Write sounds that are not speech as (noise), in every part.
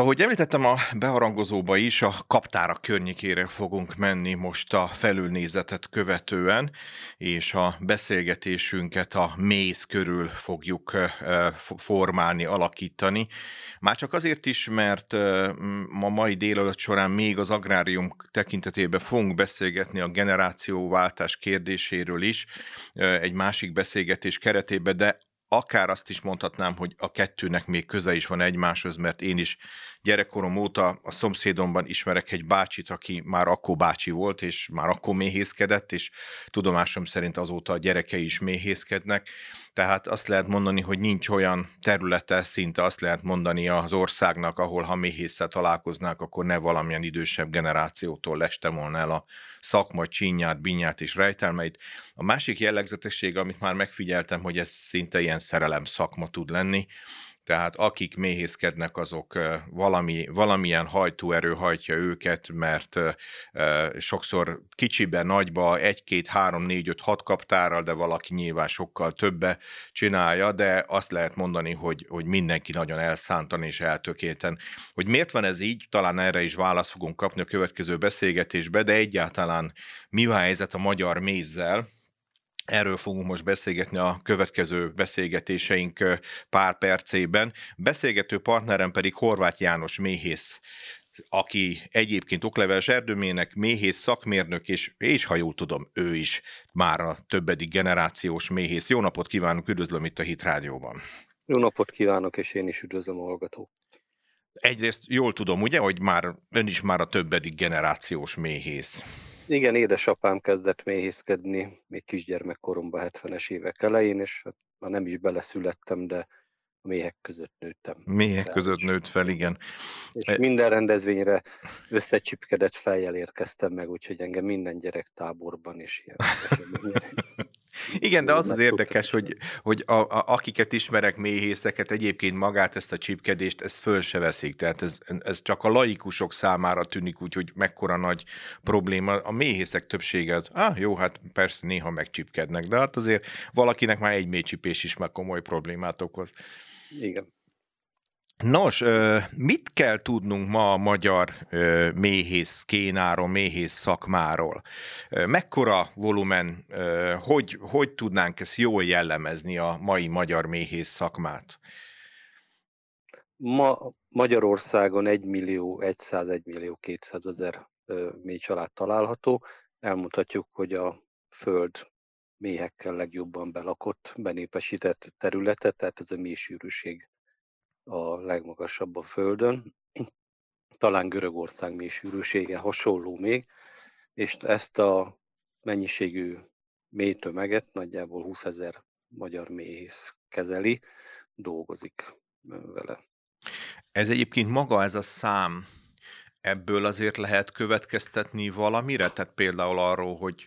Ahogy említettem a beharangozóba is, a kaptára környékére fogunk menni most a felülnézetet követően, és a beszélgetésünket a méz körül fogjuk formálni, alakítani. Már csak azért is, mert ma mai délelőtt során még az agrárium tekintetében fogunk beszélgetni a generációváltás kérdéséről is, egy másik beszélgetés keretében, de akár azt is mondhatnám, hogy a kettőnek még köze is van egymáshoz, mert én is gyerekkorom óta a szomszédomban ismerek egy bácsit, aki már akkor bácsi volt, és már akkor méhészkedett, és tudomásom szerint azóta a gyerekei is méhészkednek. Tehát azt lehet mondani, hogy nincs olyan területe, szinte azt lehet mondani az országnak, ahol ha méhésszel találkoznák, akkor ne valamilyen idősebb generációtól leste volna el a szakma, csinyát, binyát és rejtelmeit. A másik jellegzetesség, amit már megfigyeltem, hogy ez szinte ilyen szerelem szakma tud lenni, tehát akik méhészkednek, azok valami, valamilyen hajtóerő hajtja őket, mert sokszor kicsibe, nagyba, egy, két, három, négy, öt, hat kaptárral, de valaki nyilván sokkal többe csinálja, de azt lehet mondani, hogy, hogy mindenki nagyon elszántan és eltökélten. Hogy miért van ez így, talán erre is választ fogunk kapni a következő beszélgetésbe, de egyáltalán mi a helyzet a magyar mézzel, Erről fogunk most beszélgetni a következő beszélgetéseink pár percében. Beszélgető partnerem pedig Horváth János méhész, aki egyébként okleveles erdőmének méhész szakmérnök, és, és ha jól tudom, ő is már a többedik generációs méhész. Jó napot kívánok, üdvözlöm itt a Hit Rádióban. Jó napot kívánok, és én is üdvözlöm a hallgatót. Egyrészt jól tudom, ugye, hogy már ön is már a többedik generációs méhész. Igen, édesapám kezdett méhészkedni még kisgyermekkoromban, 70-es évek elején, és hát már nem is beleszülettem, de a méhek között nőttem. Méhek között nőtt fel, igen. És e- minden rendezvényre összecsipkedett fejjel érkeztem meg, úgyhogy engem minden gyerek táborban is ilyen (laughs) Igen, de az az érdekes, hogy, hogy a, a, akiket ismerek méhészeket, egyébként magát ezt a csipkedést, ezt föl se veszik. Tehát ez, ez csak a laikusok számára tűnik úgy, hogy mekkora nagy probléma. A méhészek többsége az, ah, jó, hát persze néha megcsipkednek, de hát azért valakinek már egy mélycsipés is már komoly problémát okoz. Igen. Nos, mit kell tudnunk ma a magyar méhész kénáról, méhész szakmáról? Mekkora volumen, hogy, hogy tudnánk ezt jól jellemezni a mai magyar méhész szakmát? Ma Magyarországon 1 millió 101 millió 200 ezer mély család található. Elmutatjuk, hogy a föld méhekkel legjobban belakott, benépesített területet, tehát ez a mély sűrűség a legmagasabb a Földön. Talán Görögország mély sűrűsége hasonló még, és ezt a mennyiségű mély tömeget nagyjából 20 ezer magyar méhész kezeli, dolgozik vele. Ez egyébként maga ez a szám, ebből azért lehet következtetni valamire? Tehát például arról, hogy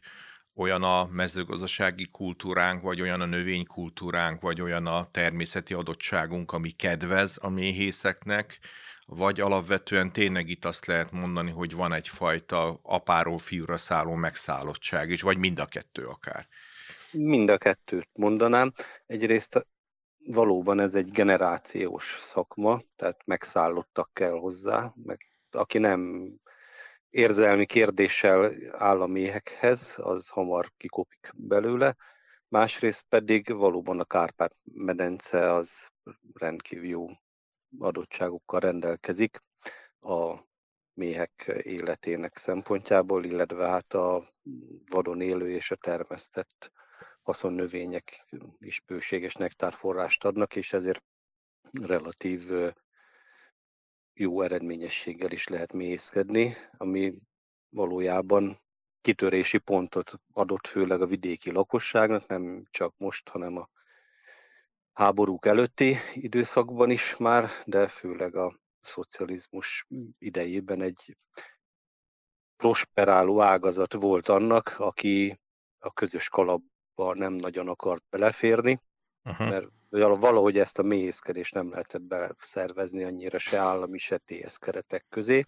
olyan a mezőgazdasági kultúránk, vagy olyan a növénykultúránk, vagy olyan a természeti adottságunk, ami kedvez a méhészeknek, vagy alapvetően tényleg itt azt lehet mondani, hogy van egyfajta apáról fiúra szálló megszállottság is, vagy mind a kettő akár? Mind a kettőt mondanám. Egyrészt valóban ez egy generációs szakma, tehát megszállottak kell hozzá, meg aki nem érzelmi kérdéssel áll a méhekhez, az hamar kikopik belőle. Másrészt pedig valóban a Kárpát-medence az rendkívül jó adottságokkal rendelkezik a méhek életének szempontjából, illetve hát a vadon élő és a termesztett haszonnövények is bőséges nektárforrást adnak, és ezért relatív jó eredményességgel is lehet mélyszkedni, ami valójában kitörési pontot adott főleg a vidéki lakosságnak, nem csak most, hanem a háborúk előtti időszakban is már, de főleg a szocializmus idejében egy prosperáló ágazat volt annak, aki a közös kalapba nem nagyon akart beleférni, uh-huh. mert valahogy ezt a méhészkedést nem lehetett beszervezni annyira se állami, se TS keretek közé.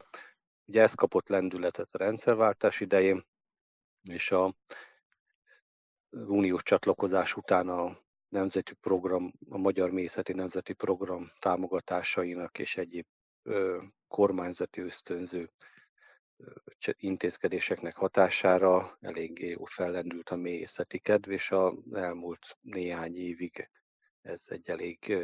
Ugye ez kapott lendületet a rendszerváltás idején, és a uniós csatlakozás után a nemzeti program, a Magyar Mészeti Nemzeti Program támogatásainak és egyéb kormányzati ösztönző intézkedéseknek hatására eléggé fellendült a mélyészeti kedv, és az elmúlt néhány évig ez egy elég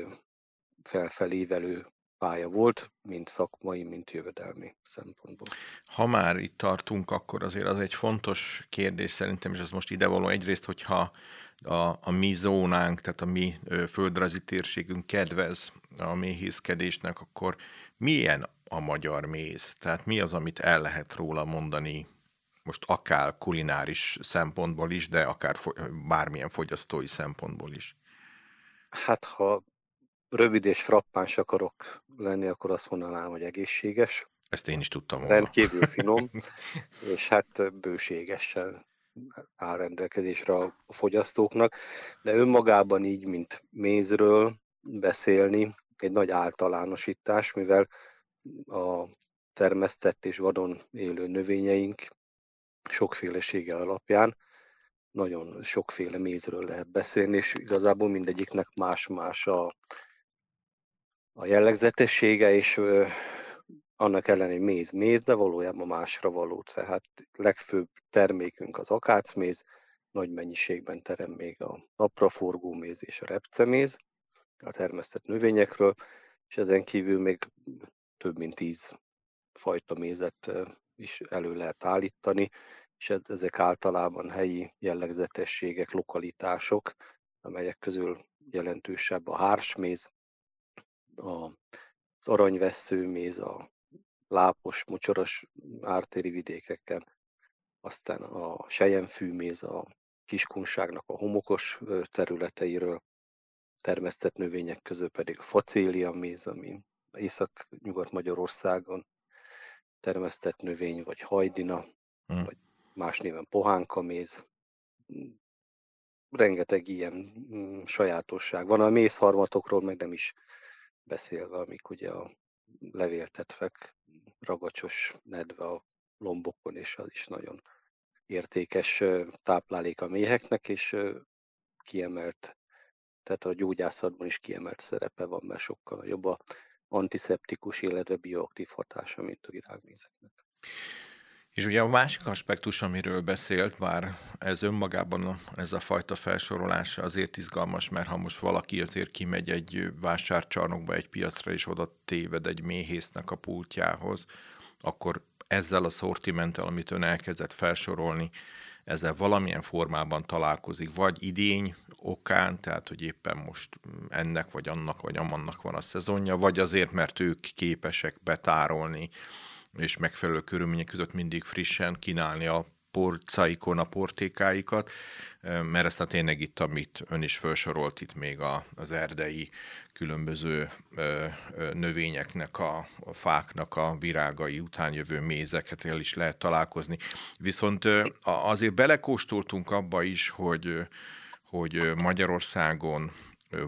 felfelévelő pálya volt, mint szakmai, mint jövedelmi szempontból. Ha már itt tartunk, akkor azért az egy fontos kérdés szerintem, és ez most idevaló egyrészt, hogyha a, a mi zónánk, tehát a mi földrajzi térségünk kedvez a méhészkedésnek, akkor milyen a magyar méz? Tehát mi az, amit el lehet róla mondani, most akár kulináris szempontból is, de akár bármilyen fogyasztói szempontból is? Hát, ha rövid és frappáns akarok lenni, akkor azt mondanám, hogy egészséges. Ezt én is tudtam volna. Rendkívül finom, (laughs) és hát bőségesen áll rendelkezésre a fogyasztóknak, de önmagában így, mint mézről beszélni, egy nagy általánosítás, mivel a termesztett és vadon élő növényeink sokfélesége alapján nagyon sokféle mézről lehet beszélni, és igazából mindegyiknek más-más a, a jellegzetessége, és annak ellenére méz méz, de valójában másra való. Tehát legfőbb termékünk az akácméz, nagy mennyiségben terem még a napraforgó méz és a repceméz a termesztett növényekről, és ezen kívül még több mint tíz fajta mézet is elő lehet állítani, és ezek általában helyi jellegzetességek, lokalitások, amelyek közül jelentősebb a hársméz, az aranyvesszőméz, a lápos, mocsoros ártéri vidékeken, aztán a sejemfűméz a kiskunságnak a homokos területeiről, termesztett növények közül pedig a facélia méz, ami Észak-Nyugat-Magyarországon termesztett növény, vagy hajdina, hmm. vagy más néven pohánka méz. Rengeteg ilyen mm, sajátosság van. A mézharmatokról meg nem is beszélve, amik ugye a levéltetvek, ragacsos nedve a lombokon, és az is nagyon értékes táplálék a méheknek, és kiemelt, tehát a gyógyászatban is kiemelt szerepe van, mert sokkal jobb a antiszeptikus, illetve bioaktív hatása, mint a virágmézeknek. És ugye a másik aspektus, amiről beszélt, bár ez önmagában ez a fajta felsorolása azért izgalmas, mert ha most valaki azért kimegy egy vásárcsarnokba, egy piacra, és oda téved egy méhésznek a pultjához, akkor ezzel a szortimenttel, amit ön elkezdett felsorolni, ezzel valamilyen formában találkozik, vagy idény okán, tehát hogy éppen most ennek, vagy annak, vagy amannak van a szezonja, vagy azért, mert ők képesek betárolni és megfelelő körülmények között mindig frissen kínálni a porcaikon a portékáikat, mert aztán tényleg itt, amit ön is felsorolt itt még a, az erdei különböző növényeknek, a, a fáknak a virágai után jövő mézeket el is lehet találkozni. Viszont azért belekóstoltunk abba is, hogy hogy Magyarországon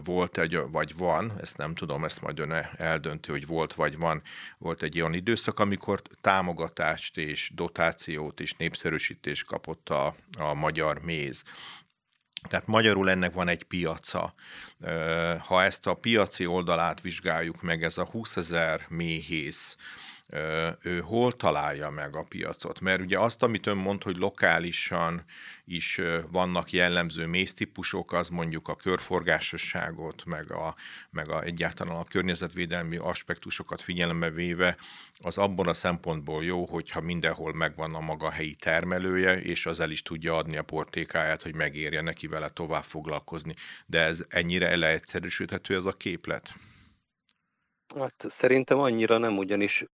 volt egy, vagy van, ezt nem tudom, ezt majd ön eldönti, hogy volt vagy van, volt egy olyan időszak, amikor támogatást és dotációt és népszerűsítést kapott a, a magyar méz. Tehát magyarul ennek van egy piaca. Ha ezt a piaci oldalát vizsgáljuk meg, ez a 20 ezer méhész, ő hol találja meg a piacot. Mert ugye azt, amit ön mond, hogy lokálisan is vannak jellemző méztípusok, az mondjuk a körforgásosságot, meg, a, meg a, egyáltalán a környezetvédelmi aspektusokat figyelembe véve, az abban a szempontból jó, hogyha mindenhol megvan a maga helyi termelője, és az el is tudja adni a portékáját, hogy megérje neki vele tovább foglalkozni. De ez ennyire leegyszerűsíthető ez a képlet? Hát szerintem annyira nem, ugyanis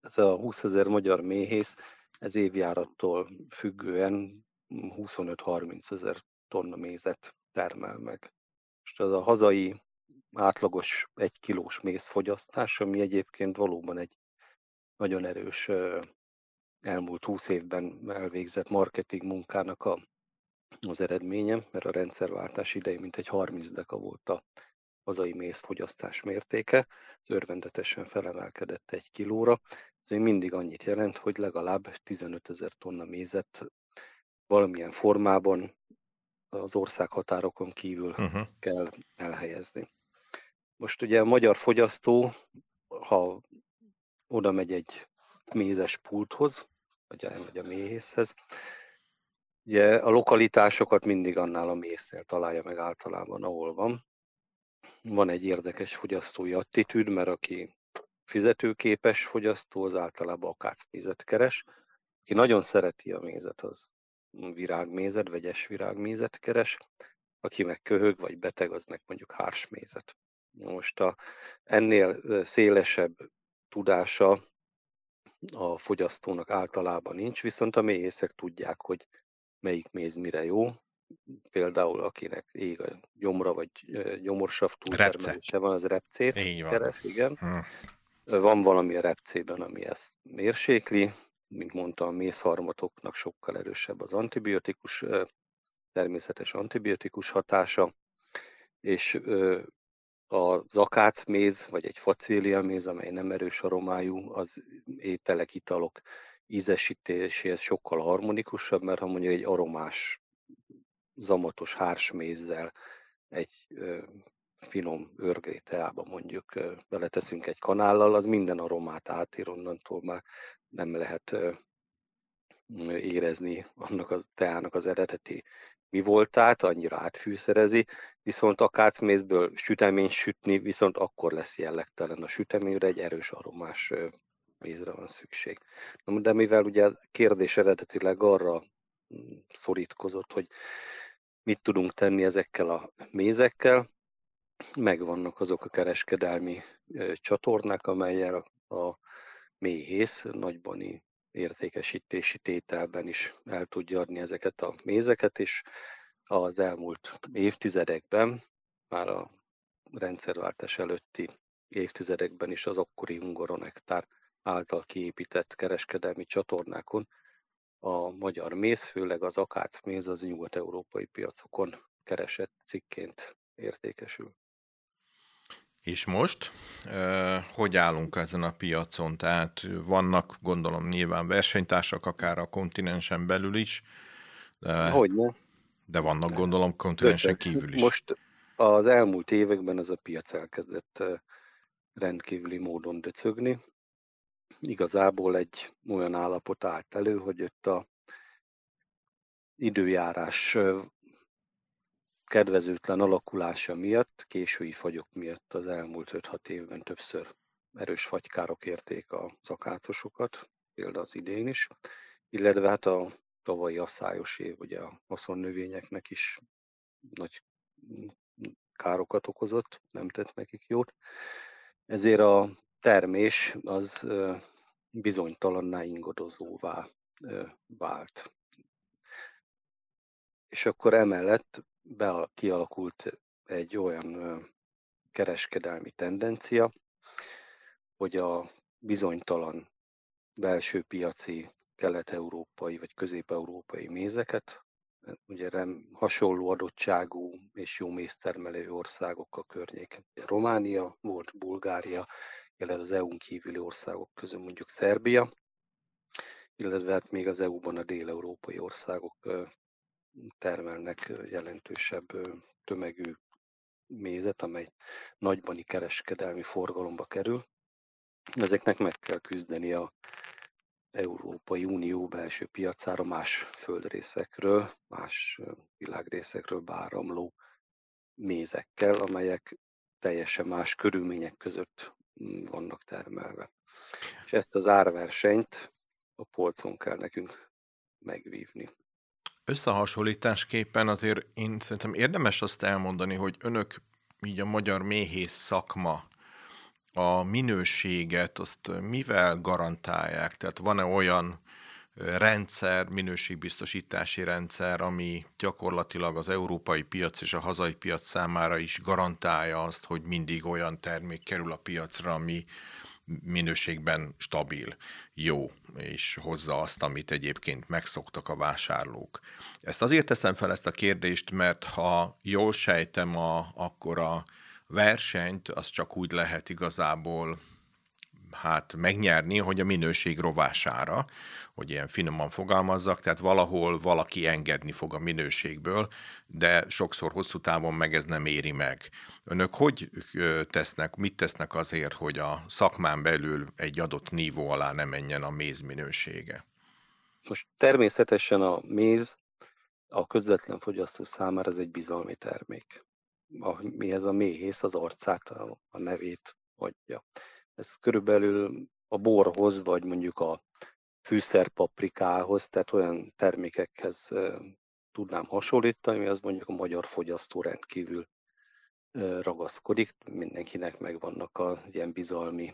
ez a 20 ezer magyar méhész, ez évjárattól függően 25-30 ezer tonna mézet termel meg. Most az a hazai átlagos egy kilós mézfogyasztás, ami egyébként valóban egy nagyon erős elmúlt 20 évben elvégzett marketing munkának a, az eredménye, mert a rendszerváltás idején mintegy 30 deka volt a hazai mézfogyasztás mértéke, örvendetesen felemelkedett egy kilóra. Ez még mindig annyit jelent, hogy legalább 15 ezer tonna mézet valamilyen formában az ország határokon kívül uh-huh. kell elhelyezni. Most ugye a magyar fogyasztó, ha oda megy egy mézes pulthoz, vagy a, vagy a méhészhez. Ugye a lokalitásokat mindig annál a mésznél találja meg általában, ahol van. Van egy érdekes fogyasztói attitűd, mert aki fizetőképes fogyasztó, az általában akácmézet keres. Aki nagyon szereti a mézet, az virágmézet, vegyes virágmézet keres. Aki meg köhög vagy beteg, az meg mondjuk hársmézet. Most a, ennél szélesebb tudása a fogyasztónak általában nincs, viszont a méhészek tudják, hogy melyik méz mire jó. Például akinek ég a gyomra, vagy gyomorsav túltermelése van, az repcét keres, igen. Hm. Van valami a repcében, ami ezt mérsékli. Mint mondtam, a mézharmatoknak sokkal erősebb az antibiotikus, természetes antibiotikus hatása, és az akácméz, vagy egy facéliaméz, amely nem erős aromájú, az ételek, italok ízesítéséhez sokkal harmonikusabb, mert ha mondjuk egy aromás, zamatos hársmézzel egy finom örgéteába mondjuk ö, beleteszünk egy kanállal, az minden aromát átír, onnantól már nem lehet érezni annak a teának az eredeti mi voltát, annyira átfűszerezi, viszont a kácmézből sütemény sütni, viszont akkor lesz jellegtelen a süteményre, egy erős aromás vízre van szükség. De mivel ugye a kérdés eredetileg arra szorítkozott, hogy mit tudunk tenni ezekkel a mézekkel, megvannak azok a kereskedelmi csatornák, amelyel a méhész nagybani értékesítési tételben is el tudja adni ezeket a mézeket, és az elmúlt évtizedekben, már a rendszerváltás előtti évtizedekben is az akkori Ungoronektár által kiépített kereskedelmi csatornákon a magyar méz, főleg az akácméz az nyugat-európai piacokon keresett cikként értékesül. És most, hogy állunk ezen a piacon? Tehát vannak, gondolom, nyilván versenytársak, akár a kontinensen belül is. De, Hogyne. De vannak, gondolom, kontinensen kívül is. Most az elmúlt években ez a piac elkezdett rendkívüli módon döcögni. Igazából egy olyan állapot állt elő, hogy itt a időjárás kedvezőtlen alakulása miatt, késői fagyok miatt az elmúlt 5-6 évben többször erős fagykárok érték a zakácosokat, például az idén is, illetve hát a tavalyi asszályos év, ugye a haszonnövényeknek is nagy károkat okozott, nem tett nekik jót. Ezért a termés az bizonytalanná ingadozóvá vált. És akkor emellett be, kialakult egy olyan kereskedelmi tendencia, hogy a bizonytalan belső piaci kelet-európai vagy közép-európai mézeket, ugye rem, hasonló adottságú és jó méztermelő országok a környéken. Románia volt, Bulgária, illetve az EU-n kívüli országok közül mondjuk Szerbia, illetve hát még az EU-ban a dél-európai országok termelnek jelentősebb tömegű mézet, amely nagybani kereskedelmi forgalomba kerül. Ezeknek meg kell küzdeni a Európai Unió belső piacára más földrészekről, más világrészekről báramló mézekkel, amelyek teljesen más körülmények között mm, vannak termelve. És ezt az árversenyt a polcon kell nekünk megvívni. Összehasonlításképpen azért én szerintem érdemes azt elmondani, hogy önök így a magyar méhész szakma a minőséget azt mivel garantálják? Tehát van-e olyan rendszer, minőségbiztosítási rendszer, ami gyakorlatilag az európai piac és a hazai piac számára is garantálja azt, hogy mindig olyan termék kerül a piacra, ami minőségben stabil, jó, és hozza azt, amit egyébként megszoktak a vásárlók. Ezt azért teszem fel ezt a kérdést, mert ha jól sejtem, a, akkor a versenyt az csak úgy lehet igazából hát megnyerni, hogy a minőség rovására, hogy ilyen finoman fogalmazzak, tehát valahol valaki engedni fog a minőségből, de sokszor hosszú távon meg ez nem éri meg. Önök hogy tesznek, mit tesznek azért, hogy a szakmán belül egy adott nívó alá ne menjen a méz minősége? Most természetesen a méz a közvetlen fogyasztó számára ez egy bizalmi termék. A, mihez a méhész az arcát, a, a nevét adja. Ez körülbelül a borhoz, vagy mondjuk a fűszerpaprikához, tehát olyan termékekhez tudnám hasonlítani, ami az mondjuk a magyar fogyasztó rendkívül ragaszkodik. Mindenkinek megvannak az ilyen bizalmi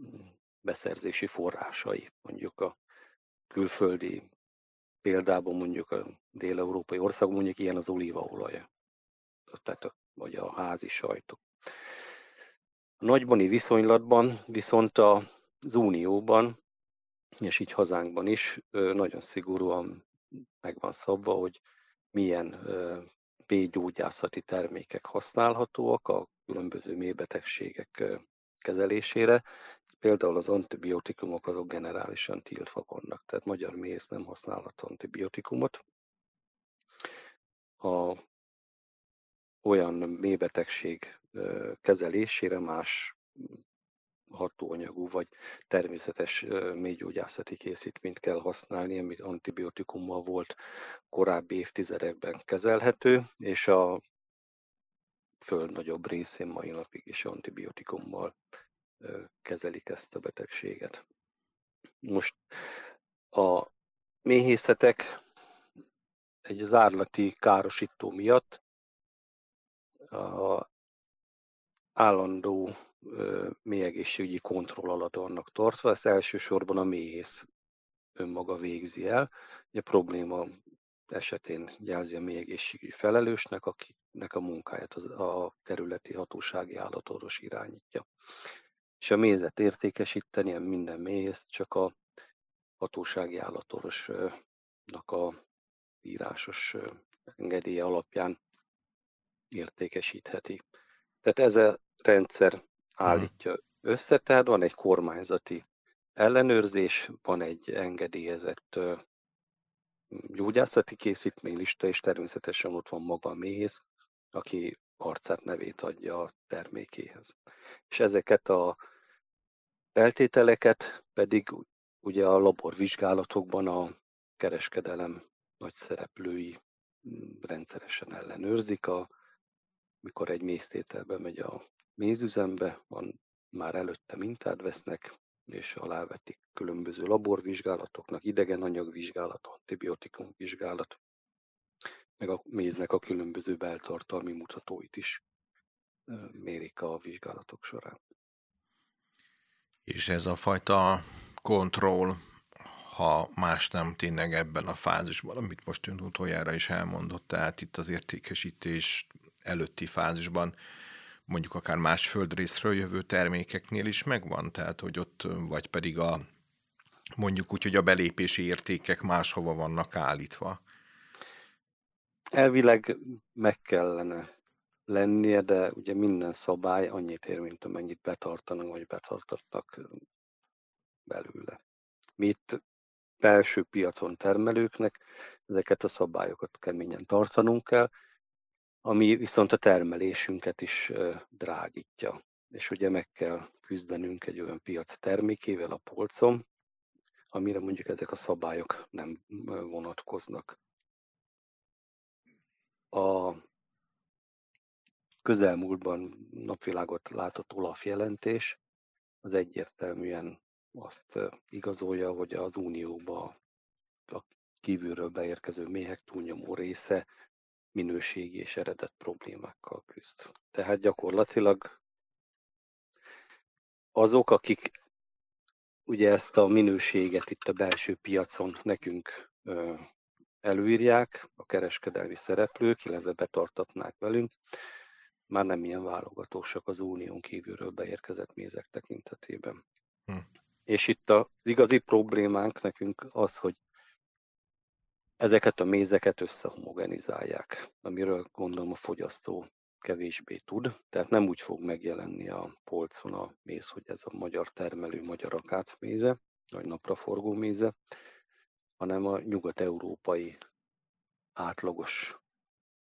mm, beszerzési forrásai, mondjuk a külföldi példában mondjuk a dél-európai országban mondjuk ilyen az olívaolaj, tehát a, vagy a házi sajtok. A nagybani viszonylatban viszont az Unióban, és így hazánkban is nagyon szigorúan meg van szabva, hogy milyen B-gyógyászati termékek használhatóak a különböző mélybetegségek kezelésére. Például az antibiotikumok azok generálisan tiltva vannak, tehát magyar méz nem használhat antibiotikumot. A olyan mélybetegség kezelésére más hatóanyagú vagy természetes mélygyógyászati készítményt kell használni, amit antibiotikummal volt korábbi évtizedekben kezelhető, és a föld nagyobb részén mai napig is antibiotikummal kezelik ezt a betegséget. Most a méhészetek egy zárlati károsító miatt a állandó mélyegészségügyi kontroll alatt vannak tartva, ezt elsősorban a méhész önmaga végzi el. A probléma esetén jelzi a mélyegészségügyi felelősnek, akinek a munkáját az, a területi hatósági állatorvos irányítja. És a mézet értékesíteni minden méhész csak a hatósági állatorvosnak a írásos engedélye alapján értékesítheti. Tehát ez a rendszer állítja össze, tehát van egy kormányzati ellenőrzés, van egy engedélyezett gyógyászati készítménylista, és természetesen ott van maga a méhész, aki arcát, nevét adja a termékéhez. És ezeket a feltételeket pedig ugye a laborvizsgálatokban a kereskedelem nagy szereplői rendszeresen ellenőrzik. A, mikor egy méztételbe megy a mézüzembe, van már előtte mintát vesznek, és alávetik különböző laborvizsgálatoknak, idegen anyagvizsgálat, antibiotikum vizsgálat, meg a méznek a különböző beltartalmi mutatóit is mérik a vizsgálatok során. És ez a fajta kontroll, ha más nem tényleg ebben a fázisban, amit most ön utoljára is elmondott, tehát itt az értékesítés előtti fázisban, mondjuk akár más földrészről jövő termékeknél is megvan, tehát hogy ott, vagy pedig a mondjuk úgy, hogy a belépési értékek máshova vannak állítva. Elvileg meg kellene lennie, de ugye minden szabály annyit ér, mint amennyit betartanak, vagy betartatnak belőle. Mi itt belső piacon termelőknek ezeket a szabályokat keményen tartanunk kell, ami viszont a termelésünket is drágítja. És ugye meg kell küzdenünk egy olyan piac termékével a polcon, amire mondjuk ezek a szabályok nem vonatkoznak. A közelmúltban napvilágot látott Olaf jelentés az egyértelműen azt igazolja, hogy az Unióba a kívülről beérkező méhek túlnyomó része minőségi és eredet problémákkal küzd. Tehát gyakorlatilag azok, akik ugye ezt a minőséget itt a belső piacon nekünk előírják, a kereskedelmi szereplők, illetve betartatnák velünk, már nem ilyen válogatósak az unión kívülről beérkezett mézek tekintetében. Hm. És itt az igazi problémánk nekünk az, hogy ezeket a mézeket összehomogenizálják, amiről gondolom a fogyasztó kevésbé tud, tehát nem úgy fog megjelenni a polcon a méz, hogy ez a magyar termelő magyar akácméze, vagy napraforgó méze, hanem a nyugat-európai átlagos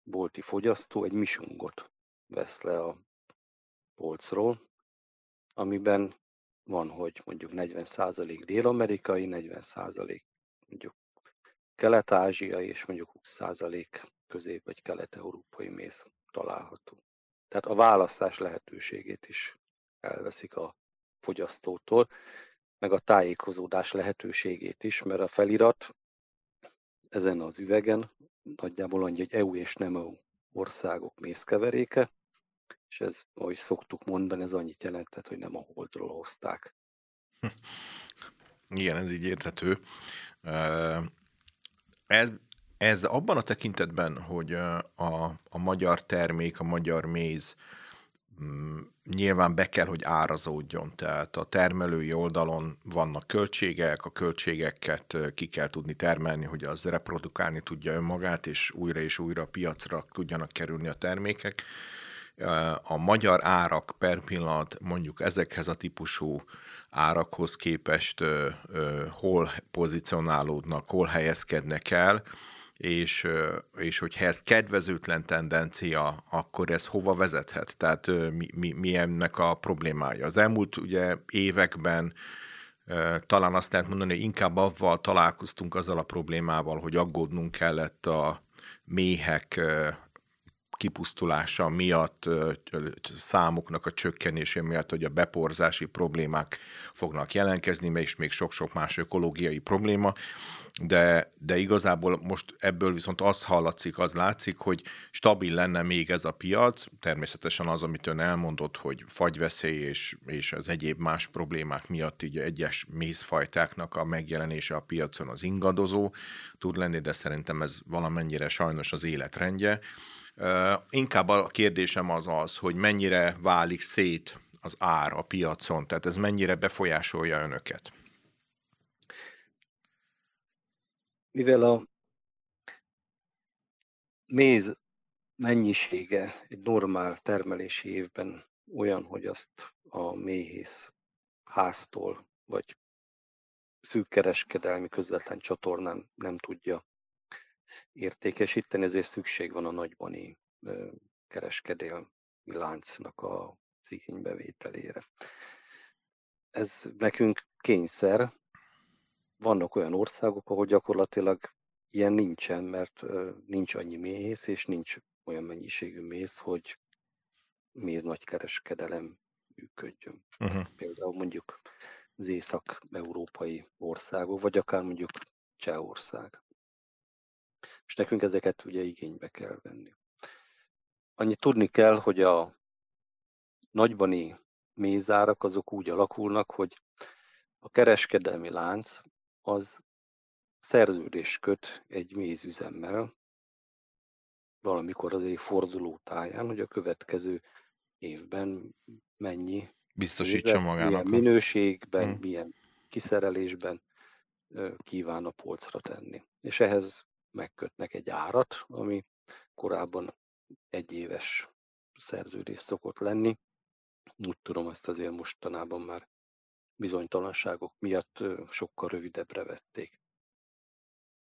bolti fogyasztó egy misungot vesz le a polcról, amiben van, hogy mondjuk 40% dél-amerikai, 40% mondjuk kelet-ázsiai, és mondjuk 20% közép- vagy kelet-európai méz található. Tehát a választás lehetőségét is elveszik a fogyasztótól, meg a tájékozódás lehetőségét is, mert a felirat ezen az üvegen nagyjából annyi, hogy EU és nem EU országok mézkeveréke, és ez, ahogy szoktuk mondani, ez annyit jelentett, hogy nem a holdról hozták. (laughs) Igen, ez így érthető. Ez, ez abban a tekintetben, hogy a, a magyar termék, a magyar méz mm, nyilván be kell, hogy árazódjon. Tehát a termelői oldalon vannak költségek, a költségeket ki kell tudni termelni, hogy az reprodukálni tudja önmagát, és újra és újra piacra tudjanak kerülni a termékek. A magyar árak per pillanat mondjuk ezekhez a típusú árakhoz képest hol pozicionálódnak, hol helyezkednek el, és, és hogyha ez kedvezőtlen tendencia, akkor ez hova vezethet? Tehát mi, mi, mi ennek a problémája? Az elmúlt ugye években talán azt lehet mondani, hogy inkább avval találkoztunk azzal a problémával, hogy aggódnunk kellett a méhek kipusztulása miatt, számuknak a csökkenése miatt, hogy a beporzási problémák fognak jelentkezni, és még sok-sok más ökológiai probléma, de, de igazából most ebből viszont azt hallatszik, az látszik, hogy stabil lenne még ez a piac, természetesen az, amit ön elmondott, hogy fagyveszély és, és az egyéb más problémák miatt így egyes mézfajtáknak a megjelenése a piacon az ingadozó tud lenni, de szerintem ez valamennyire sajnos az életrendje. Inkább a kérdésem az az, hogy mennyire válik szét az ár a piacon, tehát ez mennyire befolyásolja önöket? Mivel a méz mennyisége egy normál termelési évben olyan, hogy azt a méhész háztól vagy szűk kereskedelmi közvetlen csatornán nem tudja értékesíteni, ezért szükség van a nagybani kereskedelmi láncnak a igénybevételére. Ez nekünk kényszer. Vannak olyan országok, ahol gyakorlatilag ilyen nincsen, mert nincs annyi méhész, és nincs olyan mennyiségű méz, hogy méz nagy kereskedelem működjön. Uh-huh. Például mondjuk az észak-európai országok, vagy akár mondjuk Csehország és nekünk ezeket ugye igénybe kell venni. Annyit tudni kell, hogy a nagybani mézárak azok úgy alakulnak, hogy a kereskedelmi lánc az szerződés köt egy mézüzemmel valamikor az év forduló táján, hogy a következő évben mennyi biztosítsa magának. Milyen minőségben, hmm. milyen kiszerelésben kíván a polcra tenni. És ehhez megkötnek egy árat, ami korábban egy éves szerződés szokott lenni. Úgy tudom, ezt azért mostanában már bizonytalanságok miatt sokkal rövidebbre vették.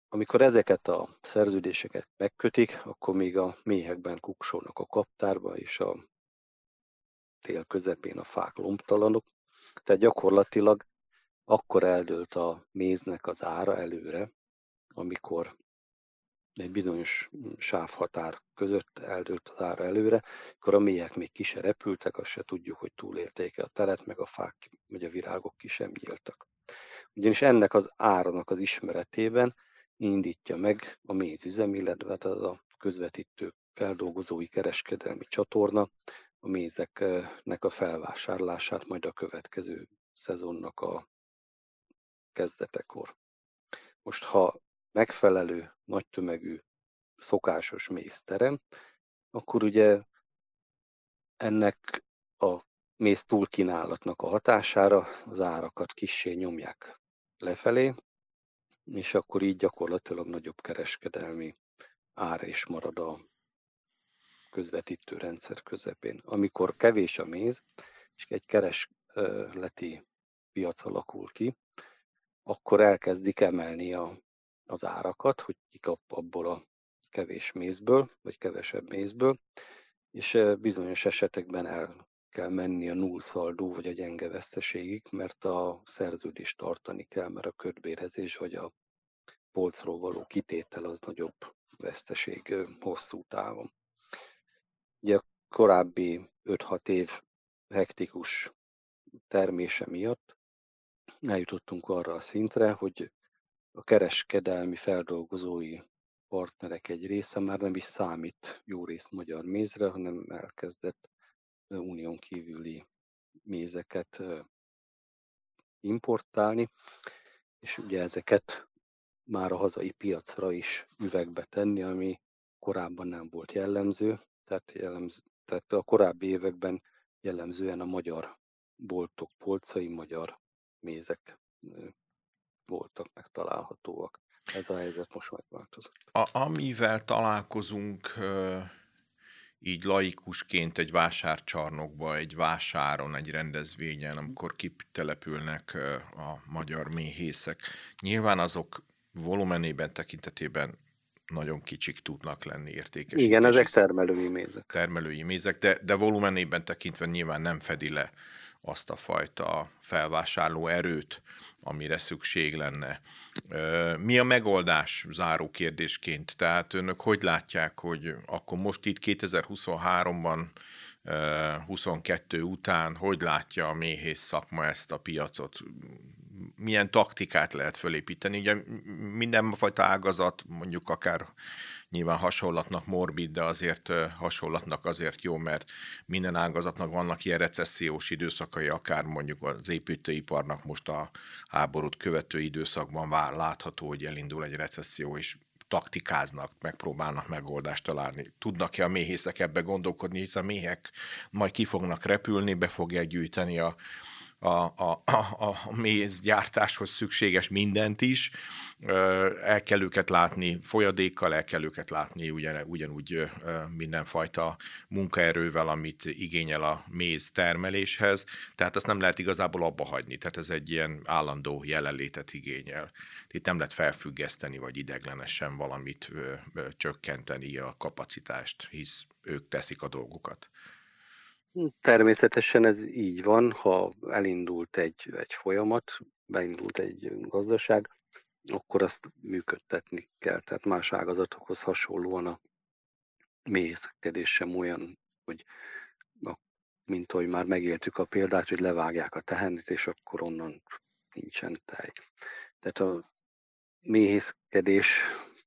Amikor ezeket a szerződéseket megkötik, akkor még a méhekben kuksolnak a kaptárba, és a tél közepén a fák lombtalanok. Tehát gyakorlatilag akkor eldőlt a méznek az ára előre, amikor egy bizonyos sávhatár között eldőlt az ára előre, akkor a mélyek még ki se repültek, azt se tudjuk, hogy túlértéke a telet, meg a fák, vagy a virágok ki sem nyíltak. Ugyanis ennek az áranak az ismeretében indítja meg a mézüzem, illetve hát az a közvetítő feldolgozói kereskedelmi csatorna a mézeknek a felvásárlását majd a következő szezonnak a kezdetekor. Most, ha megfelelő, nagy tömegű, szokásos mézterem, akkor ugye ennek a méz túlkínálatnak a hatására az árakat kissé nyomják lefelé, és akkor így gyakorlatilag nagyobb kereskedelmi ára is marad a közvetítő rendszer közepén. Amikor kevés a méz, és egy keresleti piac alakul ki, akkor elkezdik emelni a, az árakat, hogy kikap abból a kevés mézből, vagy kevesebb mézből, és bizonyos esetekben el kell menni a null szaldó vagy a gyenge veszteségig, mert a szerződést tartani kell, mert a kötbérezés vagy a polcról való kitétel az nagyobb veszteség hosszú távon. Ugye a korábbi 5-6 év hektikus termése miatt eljutottunk arra a szintre, hogy a kereskedelmi feldolgozói partnerek egy része már nem is számít jó rész magyar mézre, hanem elkezdett unión kívüli mézeket importálni, és ugye ezeket már a hazai piacra is üvegbe tenni, ami korábban nem volt jellemző, tehát, jellemző, tehát a korábbi években jellemzően a magyar boltok polcai magyar mézek voltak megtalálhatóak. Ez a helyzet most megváltozott. A, amivel találkozunk így laikusként egy vásárcsarnokba, egy vásáron, egy rendezvényen, amikor kitelepülnek a magyar méhészek. Nyilván azok volumenében, tekintetében nagyon kicsik tudnak lenni értékes. Igen, ezek termelői mézek. Termelői mézek, de, de volumenében tekintve nyilván nem fedi le azt a fajta felvásárló erőt, amire szükség lenne. Mi a megoldás záró kérdésként? Tehát önök hogy látják, hogy akkor most itt 2023-ban 22 után hogy látja a méhész szakma ezt a piacot? Milyen taktikát lehet fölépíteni? Ugye mindenfajta ágazat, mondjuk akár nyilván hasonlatnak morbid, de azért hasonlatnak azért jó, mert minden ágazatnak vannak ilyen recessziós időszakai, akár mondjuk az építőiparnak most a háborút követő időszakban vár, látható, hogy elindul egy recesszió, és taktikáznak, megpróbálnak megoldást találni. Tudnak-e a méhészek ebbe gondolkodni, hiszen a méhek majd ki fognak repülni, be fogják gyűjteni a, a, a, a, a mézgyártáshoz szükséges mindent is. El kell őket látni folyadékkal, el kell őket látni ugyan, ugyanúgy mindenfajta munkaerővel, amit igényel a méz termeléshez. Tehát azt nem lehet igazából abba hagyni. Tehát ez egy ilyen állandó jelenlétet igényel. Itt nem lehet felfüggeszteni, vagy ideglenesen valamit csökkenteni a kapacitást, hisz ők teszik a dolgukat. Természetesen ez így van, ha elindult egy, egy folyamat, beindult egy gazdaság, akkor azt működtetni kell. Tehát más ágazatokhoz hasonlóan a mélyszkedés sem olyan, hogy mint ahogy már megéltük a példát, hogy levágják a tehenit, és akkor onnan nincsen tej. Tehát a méhészkedés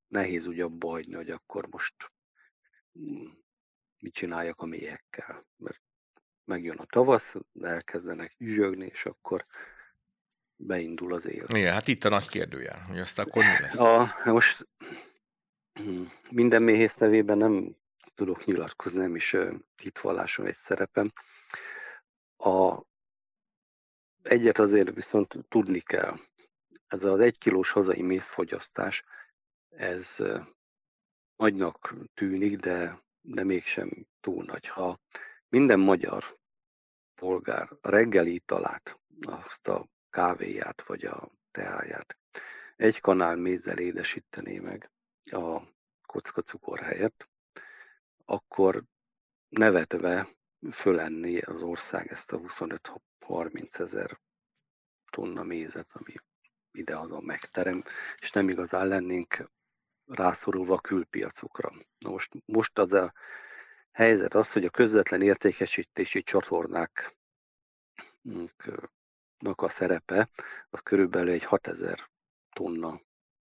nehéz úgy abba hogy akkor most mm, mit csináljak a méhekkel, mert megjön a tavasz, elkezdenek ügyögni, és akkor beindul az él. Igen, hát itt a nagy kérdőjel, hogy azt akkor mi lesz? A, most hmm, minden méhész nevében nem tudok nyilatkozni, nem is hitvallásom egy szerepem. A, egyet azért viszont tudni kell. Ez az egy kilós hazai mézfogyasztás, ez nagynak tűnik, de, de mégsem túl nagy. Ha minden magyar polgár a reggeli italát, azt a kávéját vagy a teáját egy kanál mézzel édesítené meg a kocka cukor helyett, akkor nevetve fölenné az ország ezt a 25-30 ezer tonna mézet, ami idehaza megterem, és nem igazán lennénk rászorulva a külpiacokra. Na most, most az a helyzet az, hogy a közvetlen értékesítési csatornáknak a szerepe az körülbelül egy 6000 tonna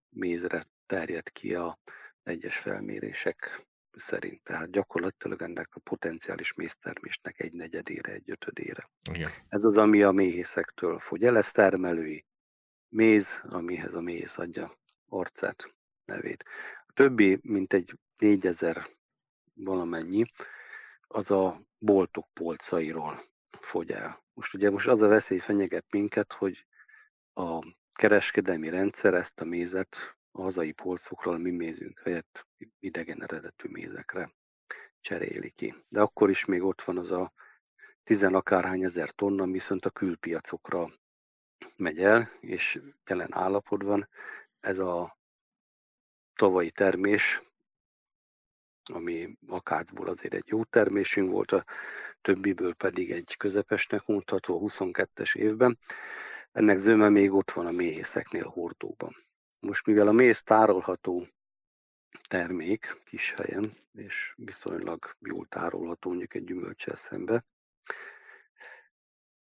mézre terjed ki a egyes felmérések szerint. Tehát gyakorlatilag ennek a potenciális méztermésnek egy negyedére, egy ötödére. Igen. Ez az, ami a méhészektől fogy el, ez termelői méz, amihez a méhész adja arcát, nevét. A többi, mint egy 4000 valamennyi, az a boltok polcairól fogy el. Most ugye most az a veszély fenyeget minket, hogy a kereskedelmi rendszer ezt a mézet a hazai polcokról mi mézünk helyett idegen eredetű mézekre cseréli ki. De akkor is még ott van az a tizenakárhány ezer tonna, viszont a külpiacokra megy el, és jelen állapotban ez a tavalyi termés, ami akácból azért egy jó termésünk volt, a többiből pedig egy közepesnek a 22-es évben. Ennek zöme még ott van a méhészeknél hordóban. Most mivel a méz tárolható termék kis helyen, és viszonylag jól tárolható mondjuk egy gyümölcsel szembe,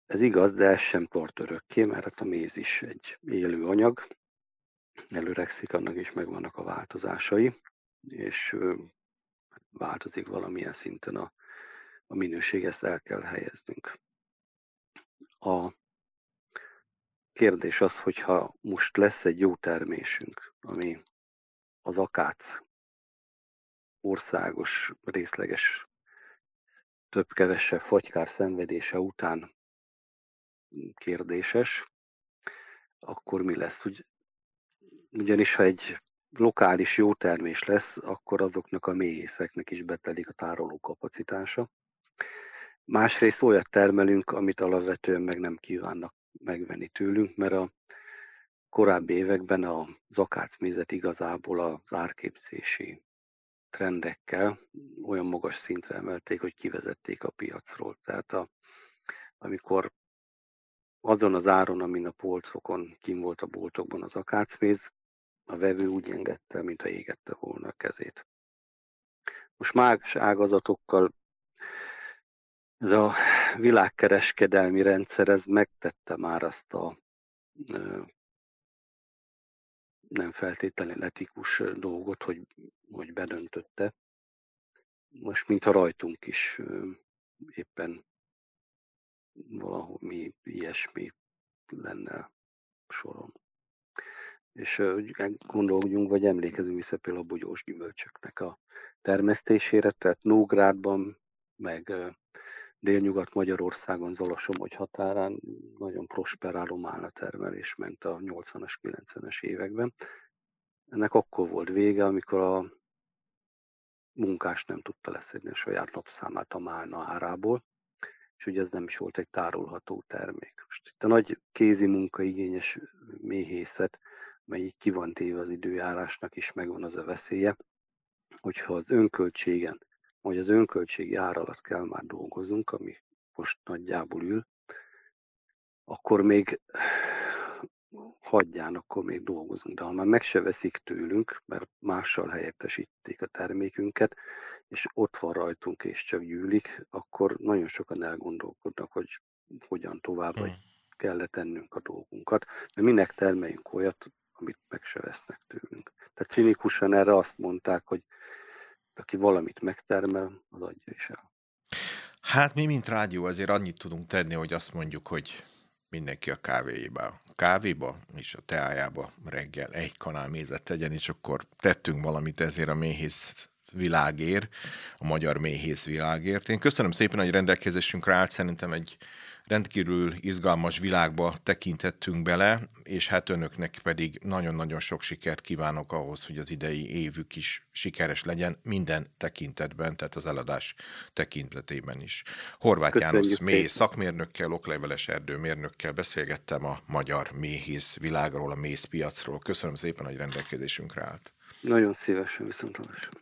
ez igaz, de ez sem tart örökké, mert hát a méz is egy élő anyag, előregszik, annak is megvannak a változásai, és változik valamilyen szinten a, a minőség, ezt el kell helyeznünk. A kérdés az, hogyha most lesz egy jó termésünk, ami az akác országos, részleges, több-kevesebb fagykár szenvedése után kérdéses, akkor mi lesz? Ugy, ugyanis, ha egy lokális jó termés lesz, akkor azoknak a méhészeknek is betelik a tároló kapacitása. Másrészt olyat termelünk, amit alapvetően meg nem kívánnak megvenni tőlünk, mert a korábbi években a zakácmézet igazából az árképzési trendekkel olyan magas szintre emelték, hogy kivezették a piacról. Tehát a, amikor azon az áron, amin a polcokon kim volt a boltokban az akácméz, a vevő úgy engedte, mintha égette volna a kezét. Most más ágazatokkal ez a világkereskedelmi rendszer, ez megtette már azt a nem feltétlenül etikus dolgot, hogy, hogy bedöntötte. Most mintha rajtunk is éppen valami ilyesmi lenne soron. És gondoljunk, vagy emlékezünk vissza például a bogyós gyümölcsöknek a termesztésére, tehát Nógrádban, meg délnyugat Magyarországon, Zalasomogy határán nagyon prosperáló málna termelés ment a 80-as, 90-es években. Ennek akkor volt vége, amikor a munkás nem tudta leszedni a saját napszámát a málna árából, és ugye ez nem is volt egy tárolható termék. Most itt a nagy kézi munkaigényes méhészet, mely így ki van téve az időjárásnak is megvan az a veszélye, hogyha az önköltségen, vagy az önköltségi ár alatt kell már dolgozunk, ami most nagyjából ül, akkor még hagyján, akkor még dolgozunk. De ha már meg se veszik tőlünk, mert mással helyettesítik a termékünket, és ott van rajtunk, és csak gyűlik, akkor nagyon sokan elgondolkodnak, hogy hogyan tovább, vagy hmm. kell tennünk a dolgunkat. Mert minek termeljünk olyat, amit meg se vesznek tőlünk. Tehát cinikusan erre azt mondták, hogy aki valamit megtermel, az adja is el. Hát mi, mint rádió, azért annyit tudunk tenni, hogy azt mondjuk, hogy mindenki a kávéjébe, a kávéba és a teájába reggel egy kanál mézet tegyen, és akkor tettünk valamit ezért a méhész világért, a magyar méhész világért. Én köszönöm szépen, hogy rendelkezésünkre állt, szerintem egy rendkívül izgalmas világba tekintettünk bele, és hát önöknek pedig nagyon-nagyon sok sikert kívánok ahhoz, hogy az idei évük is sikeres legyen minden tekintetben, tehát az eladás tekintetében is. Horváth Köszönjük János mély szakmérnökkel, okleveles erdőmérnökkel beszélgettem a magyar méhész világról, a mézpiacról. Köszönöm szépen, hogy rendelkezésünkre állt. Nagyon szívesen, viszontlátásra.